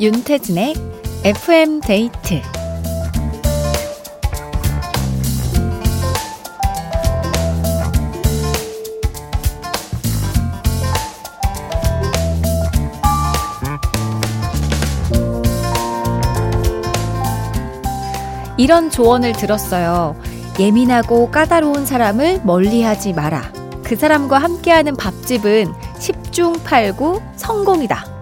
윤태진의 FM 데이트 이런 조언을 들었어요. 예민하고 까다로운 사람을 멀리 하지 마라. 그 사람과 함께하는 밥집은 10중 8구 성공이다.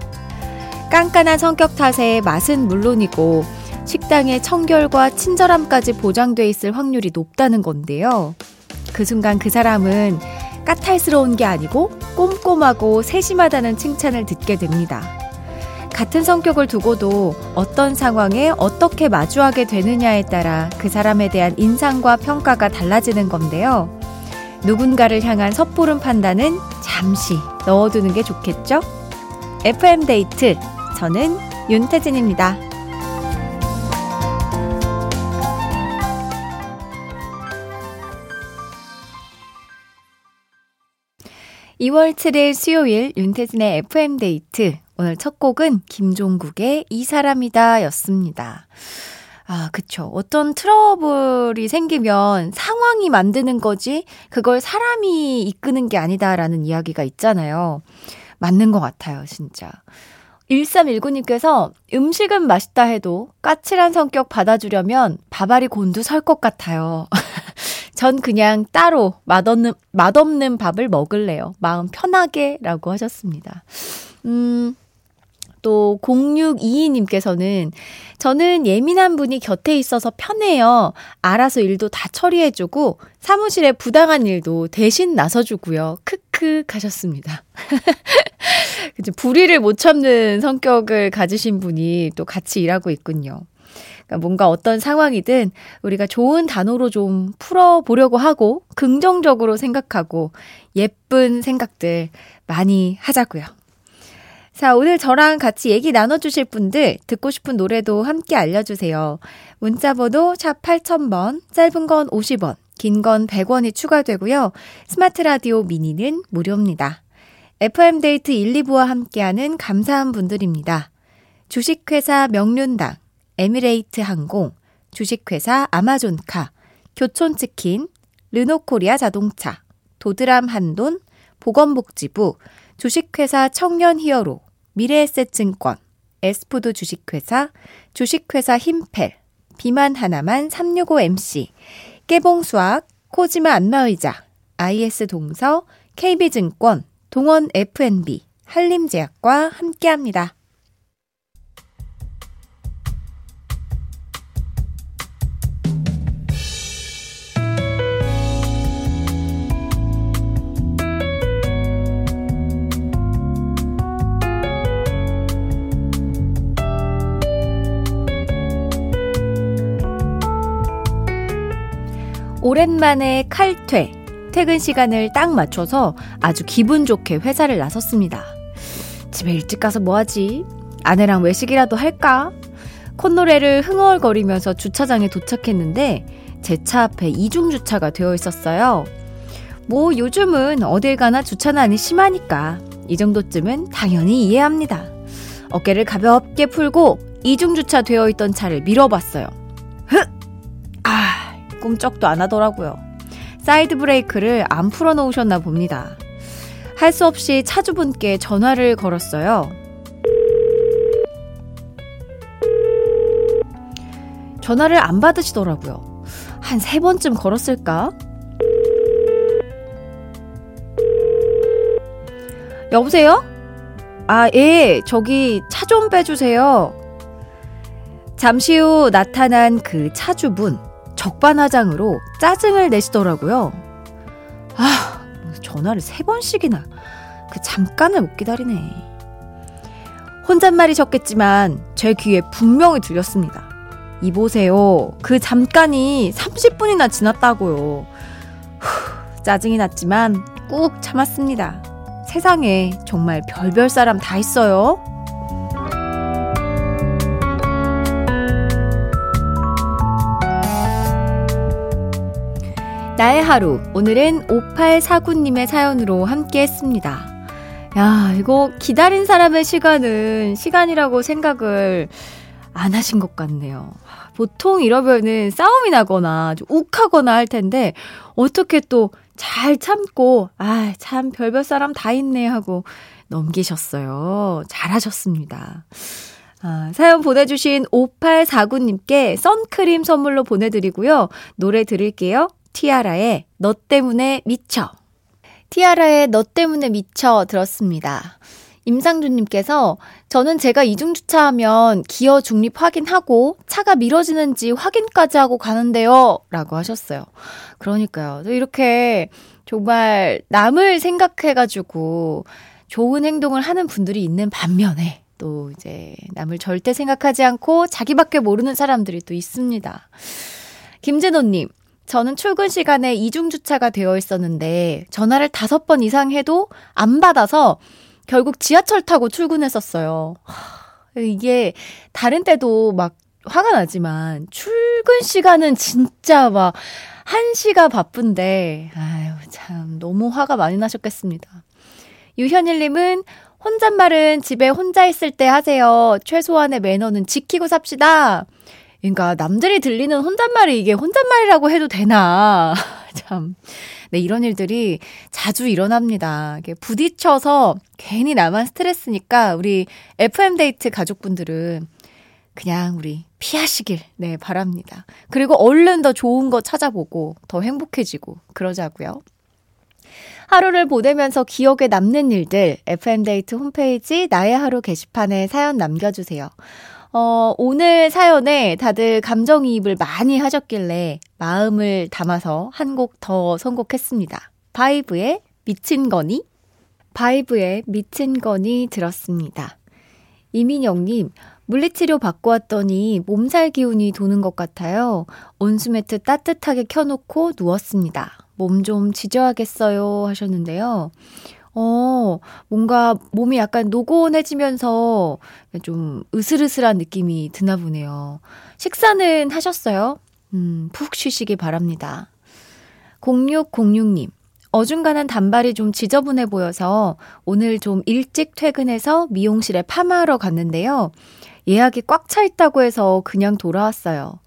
깐깐한 성격 탓에 맛은 물론이고 식당의 청결과 친절함까지 보장돼 있을 확률이 높다는 건데요. 그 순간 그 사람은 까탈스러운 게 아니고 꼼꼼하고 세심하다는 칭찬을 듣게 됩니다. 같은 성격을 두고도 어떤 상황에 어떻게 마주하게 되느냐에 따라 그 사람에 대한 인상과 평가가 달라지는 건데요. 누군가를 향한 섣부른 판단은 잠시 넣어두는 게 좋겠죠? FM데이트. 저는 윤태진입니다. 2월 7일 수요일 윤태진의 FM데이트. 오늘 첫 곡은 김종국의 이 사람이다 였습니다. 아, 그쵸. 어떤 트러블이 생기면 상황이 만드는 거지, 그걸 사람이 이끄는 게 아니다라는 이야기가 있잖아요. 맞는 것 같아요, 진짜. 1319님께서 음식은 맛있다 해도 까칠한 성격 받아주려면 밥알이 곤두설 것 같아요. 전 그냥 따로 맛없는, 맛없는 밥을 먹을래요. 마음 편하게 라고 하셨습니다. 음, 또 0622님께서는 저는 예민한 분이 곁에 있어서 편해요. 알아서 일도 다 처리해주고 사무실에 부당한 일도 대신 나서주고요. 크 크 하셨습니다. 그죠. 불의를 못 참는 성격을 가지신 분이 또 같이 일하고 있군요. 그러니까 뭔가 어떤 상황이든 우리가 좋은 단어로 좀 풀어보려고 하고 긍정적으로 생각하고 예쁜 생각들 많이 하자고요. 자, 오늘 저랑 같이 얘기 나눠주실 분들, 듣고 싶은 노래도 함께 알려주세요. 문자번호 샵 8000번, 짧은 건 50원, 긴 건 100원이 추가되고요. 스마트 라디오 미니는 무료입니다. FM데이트 1, 2부와 함께하는 감사한 분들입니다. 주식회사 명륜당, 에미레이트 항공, 주식회사 아마존카, 교촌치킨, 르노코리아 자동차, 도드람 한돈, 보건복지부, 주식회사 청년히어로, 미래에셋증권, 에스푸드 주식회사, 주식회사 힘펠, 비만 하나만 365MC, 깨봉수학, 코지마 안마의자, IS 동서, KB증권, 동원 FNB, 한림제약과 함께합니다. 오랜만에 칼퇴, 퇴근 시간을 딱 맞춰서 아주 기분 좋게 회사를 나섰습니다. 집에 일찍 가서 뭐하지? 아내랑 외식이라도 할까? 콧노래를 흥얼거리면서 주차장에 도착했는데 제 차 앞에 이중 주차가 되어 있었어요. 뭐 요즘은 어딜 가나 주차난이 심하니까 이 정도쯤은 당연히 이해합니다. 어깨를 가볍게 풀고 이중 주차 되어 있던 차를 밀어봤어요. 흑! 꿈쩍도 안 하더라고요. 사이드 브레이크를 안 풀어 놓으셨나 봅니다. 할 수 없이 차주분께 전화를 걸었어요. 전화를 안 받으시더라고요. 한 세 번쯤 걸었을까? 여보세요? 아, 예, 저기 차 좀 빼주세요. 잠시 후 나타난 그 차주분. 적반하장으로 짜증을 내시더라고요. 아, 전화를 세 번씩이나. 그 잠깐을 못 기다리네. 혼잣말이셨겠지만 제 귀에 분명히 들렸습니다. 이보세요. 그 잠깐이 30분이나 지났다고요. 후, 짜증이 났지만 꾹 참았습니다. 세상에 정말 별별 사람 다 있어요. 나의 하루. 오늘은 5849님의 사연으로 함께 했습니다. 야, 이거 기다린 사람의 시간은 시간이라고 생각을 안 하신 것 같네요. 보통 이러면은 싸움이 나거나 좀 욱하거나 할 텐데 어떻게 또 잘 참고 아, 참 별별 사람 다 있네 하고 넘기셨어요. 잘하셨습니다. 아, 사연 보내주신 5849님께 선크림 선물로 보내드리고요. 노래 들을게요. 티아라의 너 때문에 미쳐. 티아라의 너 때문에 미쳐 들었습니다. 임상준님께서 저는 제가 이중주차하면 기어 중립 확인하고 차가 미뤄지는지 확인까지 하고 가는데요. 라고 하셨어요. 그러니까요. 이렇게 정말 남을 생각해가지고 좋은 행동을 하는 분들이 있는 반면에 또 이제 남을 절대 생각하지 않고 자기밖에 모르는 사람들이 또 있습니다. 김진호님, 저는 출근 시간에 이중주차가 되어 있었는데 전화를 다섯 번 이상 해도 안 받아서 결국 지하철 타고 출근했었어요. 이게 다른 때도 막 화가 나지만 출근 시간은 진짜 막 한시가 바쁜데 아유 참 너무 화가 많이 나셨겠습니다. 유현일님은 혼잣말은 집에 혼자 있을 때 하세요. 최소한의 매너는 지키고 삽시다. 그러니까 남들이 들리는 혼잣말이 이게 혼잣말이라고 해도 되나. 참. 네, 이런 일들이 자주 일어납니다. 부딪혀서 괜히 나만 스트레스니까 우리 FM데이트 가족분들은 그냥 우리 피하시길, 네, 바랍니다. 그리고 얼른 더 좋은 거 찾아보고 더 행복해지고 그러자고요. 하루를 보내면서 기억에 남는 일들 FM데이트 홈페이지 나의 하루 게시판에 사연 남겨주세요. 어, 오늘 사연에 다들 감정이입을 많이 하셨길래 마음을 담아서 한 곡 더 선곡했습니다. 바이브의 미친 거니? 바이브의 미친 거니 들었습니다. 이민영님, 물리치료 받고 왔더니 몸살 기운이 도는 것 같아요. 온수매트 따뜻하게 켜놓고 누웠습니다. 몸 좀 지져야겠어요 하셨는데요. 어, 뭔가 몸이 약간 노곤해지면서 좀 으슬으슬한 느낌이 드나 보네요. 식사는 하셨어요? 음, 푹 쉬시기 바랍니다. 0606님, 어중간한 단발이 좀 지저분해 보여서 오늘 좀 일찍 퇴근해서 미용실에 파마하러 갔는데요. 예약이 꽉 차 있다고 해서 그냥 돌아왔어요.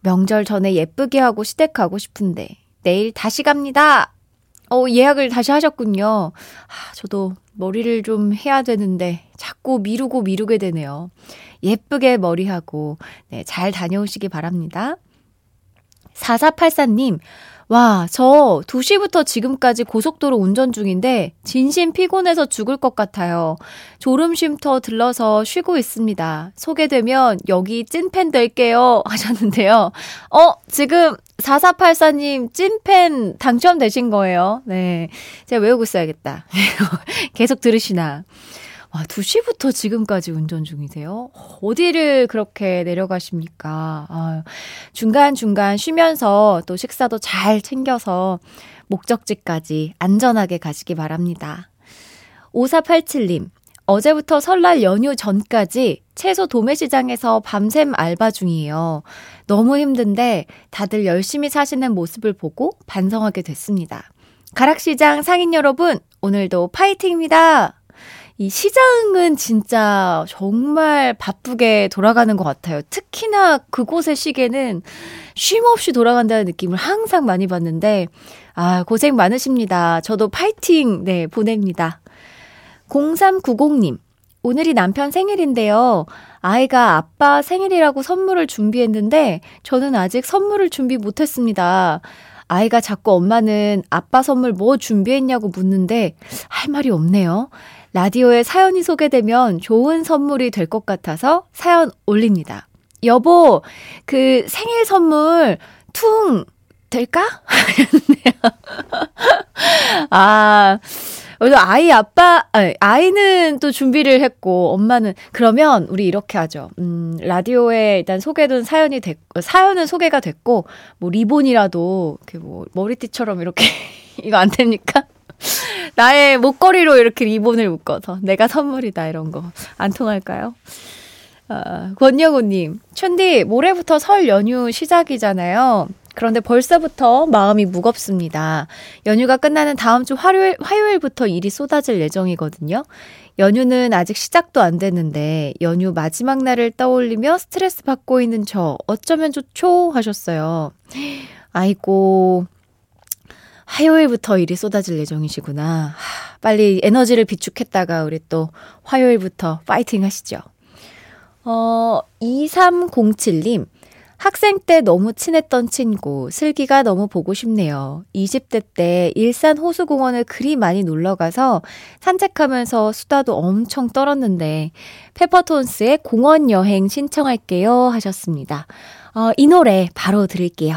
명절 전에 예쁘게 하고 시댁 가고 싶은데 내일 다시 갑니다. 어, 예약을 다시 하셨군요. 아, 저도 머리를 좀 해야 되는데 자꾸 미루고 미루게 되네요. 예쁘게 머리하고 네, 잘 다녀오시기 바랍니다. 4484님, 와, 저 2시부터 지금까지 고속도로 운전 중인데 진심 피곤해서 죽을 것 같아요. 졸음 쉼터 들러서 쉬고 있습니다. 소개되면 여기 찐팬 될게요. 하셨는데요. 어, 지금 4484님 찐팬 당첨되신 거예요. 네. 제가 외우고 있어야겠다. 계속 들으시나. 와, 2시부터 지금까지 운전 중이세요? 어디를 그렇게 내려가십니까? 아, 중간중간 쉬면서 또 식사도 잘 챙겨서 목적지까지 안전하게 가시기 바랍니다. 5487님, 어제부터 설날 연휴 전까지 채소 도매시장에서 밤샘 알바 중이에요. 너무 힘든데 다들 열심히 사시는 모습을 보고 반성하게 됐습니다. 가락시장 상인 여러분, 오늘도 파이팅입니다! 이 시장은 진짜 정말 바쁘게 돌아가는 것 같아요. 특히나 그곳의 시계는 쉼 없이 돌아간다는 느낌을 항상 많이 받는데, 아, 고생 많으십니다. 저도 파이팅, 네, 보냅니다. 0390님, 오늘이 남편 생일인데요. 아이가 아빠 생일이라고 선물을 준비했는데, 저는 아직 선물을 준비 못했습니다. 아이가 자꾸 엄마는 아빠 선물 뭐 준비했냐고 묻는데, 할 말이 없네요. 라디오에 사연이 소개되면 좋은 선물이 될 것 같아서 사연 올립니다. 여보, 그 생일 선물 퉁 될까? 아, 그래서 아이 아빠, 아이는 또 준비를 했고, 엄마는, 그러면 우리 이렇게 하죠. 음, 라디오에 일단 소개된 사연이 됐고, 사연은 소개가 됐고, 뭐 리본이라도, 이렇게 뭐, 머리띠처럼 이렇게, 이거 안 됩니까? 나의 목걸이로 이렇게 리본을 묶어서 내가 선물이다 이런 거 안 통할까요? 어, 권여우님, 춘디, 모레부터 설 연휴 시작이잖아요. 그런데 벌써부터 마음이 무겁습니다. 연휴가 끝나는 다음 주 화요일, 화요일부터 일이 쏟아질 예정이거든요. 연휴는 아직 시작도 안 됐는데 연휴 마지막 날을 떠올리며 스트레스 받고 있는 저 어쩌면 좋죠 하셨어요. 아이고 화요일부터 일이 쏟아질 예정이시구나. 빨리 에너지를 비축했다가 우리 또 화요일부터 파이팅 하시죠. 어, 2307님. 학생 때 너무 친했던 친구, 슬기가 너무 보고 싶네요. 20대 때 일산 호수공원을 그리 많이 놀러 가서 산책하면서 수다도 엄청 떨었는데, 페퍼톤스의 공원 여행 신청할게요 하셨습니다. 어, 이 노래 바로 들을게요.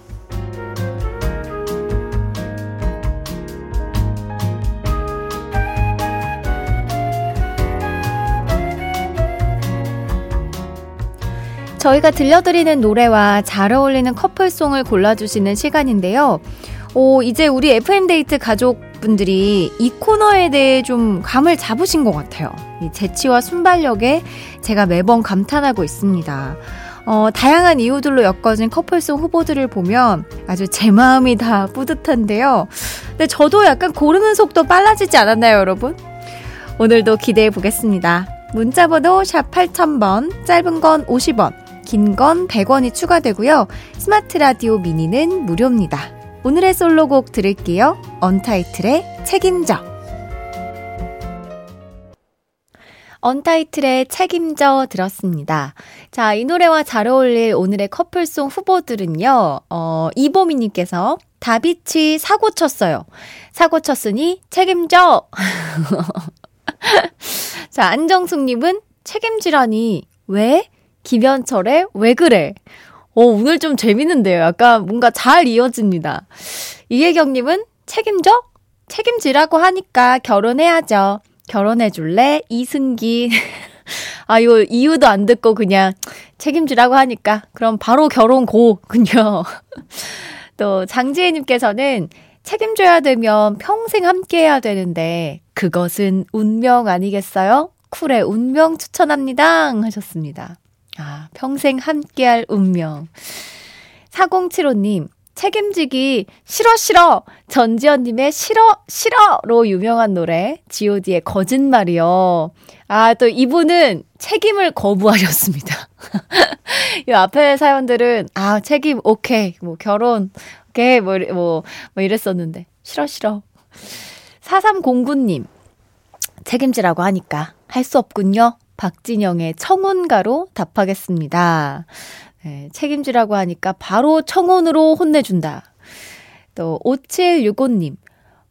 저희가 들려드리는 노래와 잘 어울리는 커플송을 골라주시는 시간인데요. 오, 이제 우리 FM데이트 가족분들이 이 코너에 대해 좀 감을 잡으신 것 같아요. 이 재치와 순발력에 제가 매번 감탄하고 있습니다. 어, 다양한 이유들로 엮어진 커플송 후보들을 보면 아주 제 마음이 다 뿌듯한데요. 근데 저도 약간 고르는 속도 빨라지지 않았나요, 여러분? 오늘도 기대해 보겠습니다. 문자번호 샵 8000번, 짧은 건 50원, 긴 건 100원이 추가되고요. 스마트 라디오 미니는 무료입니다. 오늘의 솔로곡 들을게요. 언타이틀의 책임져. 언타이틀의 책임져 들었습니다. 자, 이 노래와 잘 어울릴 오늘의 커플송 후보들은요, 어, 이보미님께서 다비치 사고 쳤어요. 사고 쳤으니 책임져! 자, 안정숙님은 책임지라니, 왜? 김현철의 왜 그래? 어, 오늘 좀 재밌는데요. 약간 뭔가 잘 이어집니다. 이혜경님은 책임져? 책임지라고 하니까 결혼해야죠. 결혼해 줄래? 이승기. 아, 이거 이유도 안 듣고 그냥 책임지라고 하니까 그럼 바로 결혼 고군요. 또 장지혜님께서는 책임져야 되면 평생 함께 해야 되는데 그것은 운명 아니겠어요? 쿨의 운명 추천합니다. 하셨습니다. 아, 평생 함께할 운명. 4075님, 책임지기 싫어 싫어 전지현님의 싫어 싫어로 유명한 노래 god의 거짓말이요. 아 또 이분은 책임을 거부하셨습니다. 이 앞에 사연들은 아 책임 오케이 뭐 결혼 오케이 뭐뭐 뭐, 뭐 이랬었는데 싫어 싫어. 4309님 책임지라고 하니까 할 수 없군요. 박진영의 청혼가로 답하겠습니다. 네, 책임지라고 하니까 바로 청혼으로 혼내준다. 또 5765님.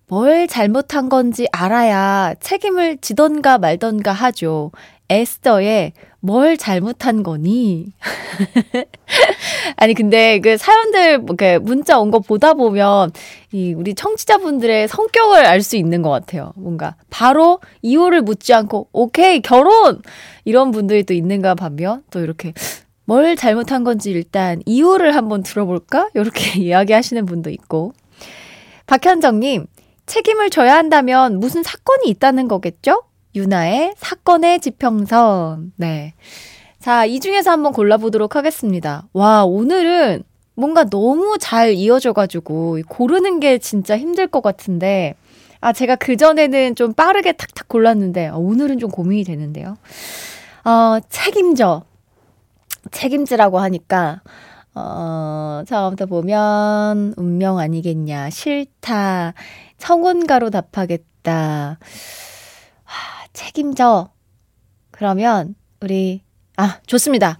뭘 잘못한 건지 알아야 책임을 지던가 말던가 하죠. 에스더의 뭘 잘못한 거니? 아니, 근데 그 사연들, 뭐그 문자 온 거 보다 보면, 이 우리 청취자분들의 성격을 알 수 있는 것 같아요. 뭔가, 바로 이유를 묻지 않고, 오케이, 결혼! 이런 분들이 또 있는가 반면, 또 이렇게, 뭘 잘못한 건지 일단 이유를 한번 들어볼까? 이렇게 이야기하시는 분도 있고. 박현정님, 책임을 져야 한다면 무슨 사건이 있다는 거겠죠? 유나의 사건의 지평선. 네. 자, 이 중에서 한번 골라보도록 하겠습니다. 와, 오늘은 뭔가 너무 잘 이어져가지고 고르는 게 진짜 힘들 것 같은데, 아, 제가 그전에는 좀 빠르게 탁탁 골랐는데, 아, 오늘은 좀 고민이 되는데요. 어, 책임져. 책임지라고 하니까, 어, 처음부터 보면, 운명 아니겠냐, 싫다, 청혼가로 답하겠다, 하, 책임져. 그러면, 우리 아, 좋습니다.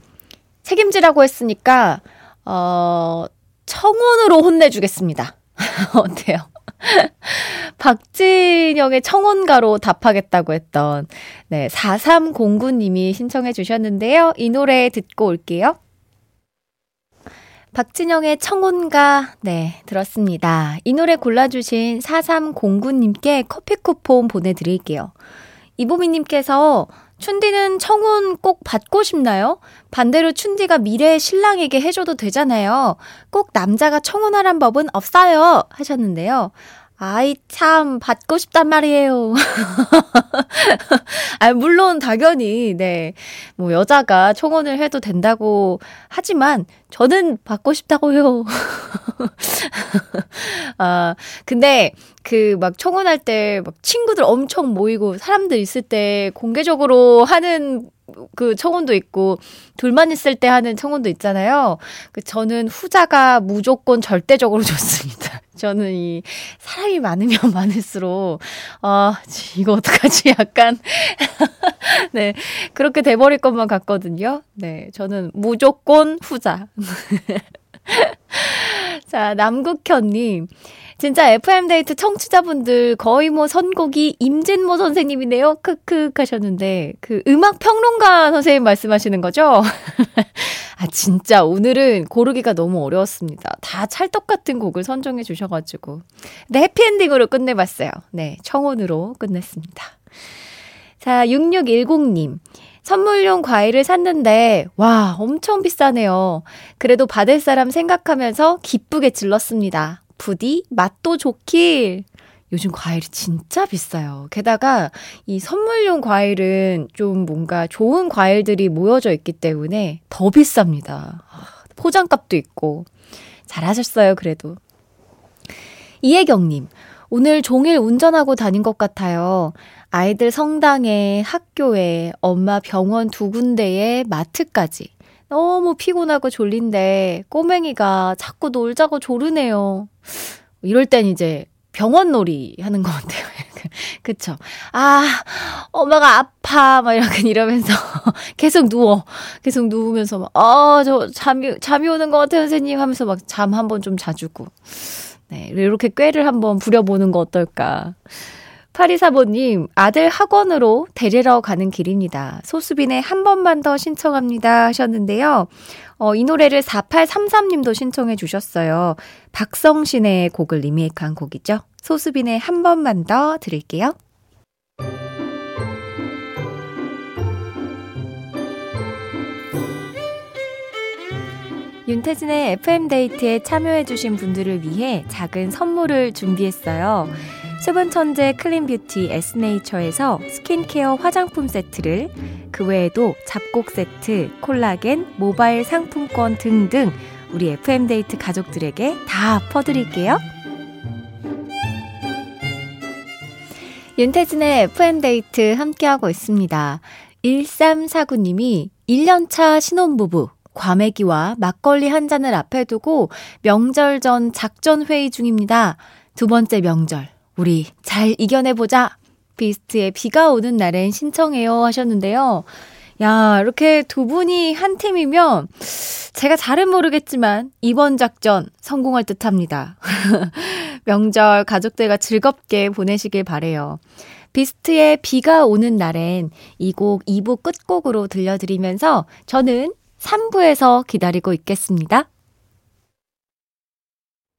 책임지라고 했으니까, 어, 청혼으로 혼내주겠습니다. 어때요? 박진영의 청혼가로 답하겠다고 했던, 네, 4309님이 신청해 주셨는데요. 이 노래 듣고 올게요. 박진영의 청혼가, 네, 들었습니다. 이 노래 골라주신 4309님께 커피 쿠폰 보내드릴게요. 이보미님께서 춘디는 청혼 꼭 받고 싶나요? 반대로 춘디가 미래의 신랑에게 해줘도 되잖아요. 꼭 남자가 청혼하란 법은 없어요. 하셨는데요. 아이, 참, 받고 싶단 말이에요. 아, 물론, 당연히, 네. 뭐, 여자가 청혼을 해도 된다고 하지만, 저는 받고 싶다고요. 아, 근데, 그, 막, 청혼할 때, 막, 친구들 엄청 모이고, 사람들 있을 때, 공개적으로 하는 그 청혼도 있고 둘만 있을 때 하는 청혼도 있잖아요. 그 저는 후자가 무조건 절대적으로 좋습니다. 저는 이 사람이 많으면 많을수록 아 이거 어떡하지 약간 네 그렇게 돼버릴 것만 같거든요. 네 저는 무조건 후자. 자 남국현님 진짜 FM데이트 청취자분들 거의 뭐 선곡이 임진모 선생님이네요. 크크 하셨는데, 그 음악 평론가 선생님 말씀하시는 거죠? 아, 진짜 오늘은 고르기가 너무 어려웠습니다. 다 찰떡 같은 곡을 선정해 주셔가지고. 근데 해피엔딩으로 끝내봤어요. 네, 청혼으로 끝냈습니다. 자, 6610님. 선물용 과일을 샀는데, 와, 엄청 비싸네요. 그래도 받을 사람 생각하면서 기쁘게 질렀습니다. 부디 맛도 좋길. 요즘 과일이 진짜 비싸요. 게다가 이 선물용 과일은 좀 뭔가 좋은 과일들이 모여져 있기 때문에 더 비쌉니다. 아, 포장값도 있고. 잘하셨어요, 그래도. 이혜경님, 오늘 종일 운전하고 다닌 것 같아요. 아이들 성당에, 학교에, 엄마 병원 두 군데에, 마트까지. 너무 피곤하고 졸린데 꼬맹이가 자꾸 놀자고 조르네요. 이럴 땐 이제 병원 놀이 하는 것 같아요. 그쵸. 아, 엄마가 아파. 막 이렇게 이러면서 계속 누워. 계속 누우면서 막, 아, 저 잠이, 잠이 오는 것 같아요, 선생님. 하면서 막 잠 한번 좀 자주고. 네, 이렇게 꾀를 한번 부려보는 거 어떨까. 파리사보님, 아들 학원으로 데리러 가는 길입니다. 소수빈의 한 번만 더 신청합니다 하셨는데요. 어, 이 노래를 4833님도 신청해 주셨어요. 박성신의 곡을 리메이크한 곡이죠. 소수빈의 한 번만 더 들을게요. 윤태진의 FM데이트에 참여해주신 분들을 위해 작은 선물을 준비했어요. 수분 천재 clean beauty 에스네이처에서 스킨케어 화장품 세트를 그 외에도 잡곡 세트, 콜라겐, 모바일 상품권 등등 우리 FM데이트 가족들에게 다 퍼드릴게요. 윤태진의 FM데이트 함께하고 있습니다. 1349님이 1년차 신혼부부 과메기와 막걸리 한 잔을 앞에 두고 명절 전 작전회의 중입니다. 두 번째 명절 우리 잘 이겨내보자. 비스트의 비가 오는 날엔 신청해요 하셨는데요. 야, 이렇게 두 분이 한 팀이면 제가 잘은 모르겠지만 이번 작전 성공할 듯 합니다. 명절 가족들과 즐겁게 보내시길 바래요. 비스트의 비가 오는 날엔 이 곡 2부 끝곡으로 들려드리면서 저는 3부에서 기다리고 있겠습니다.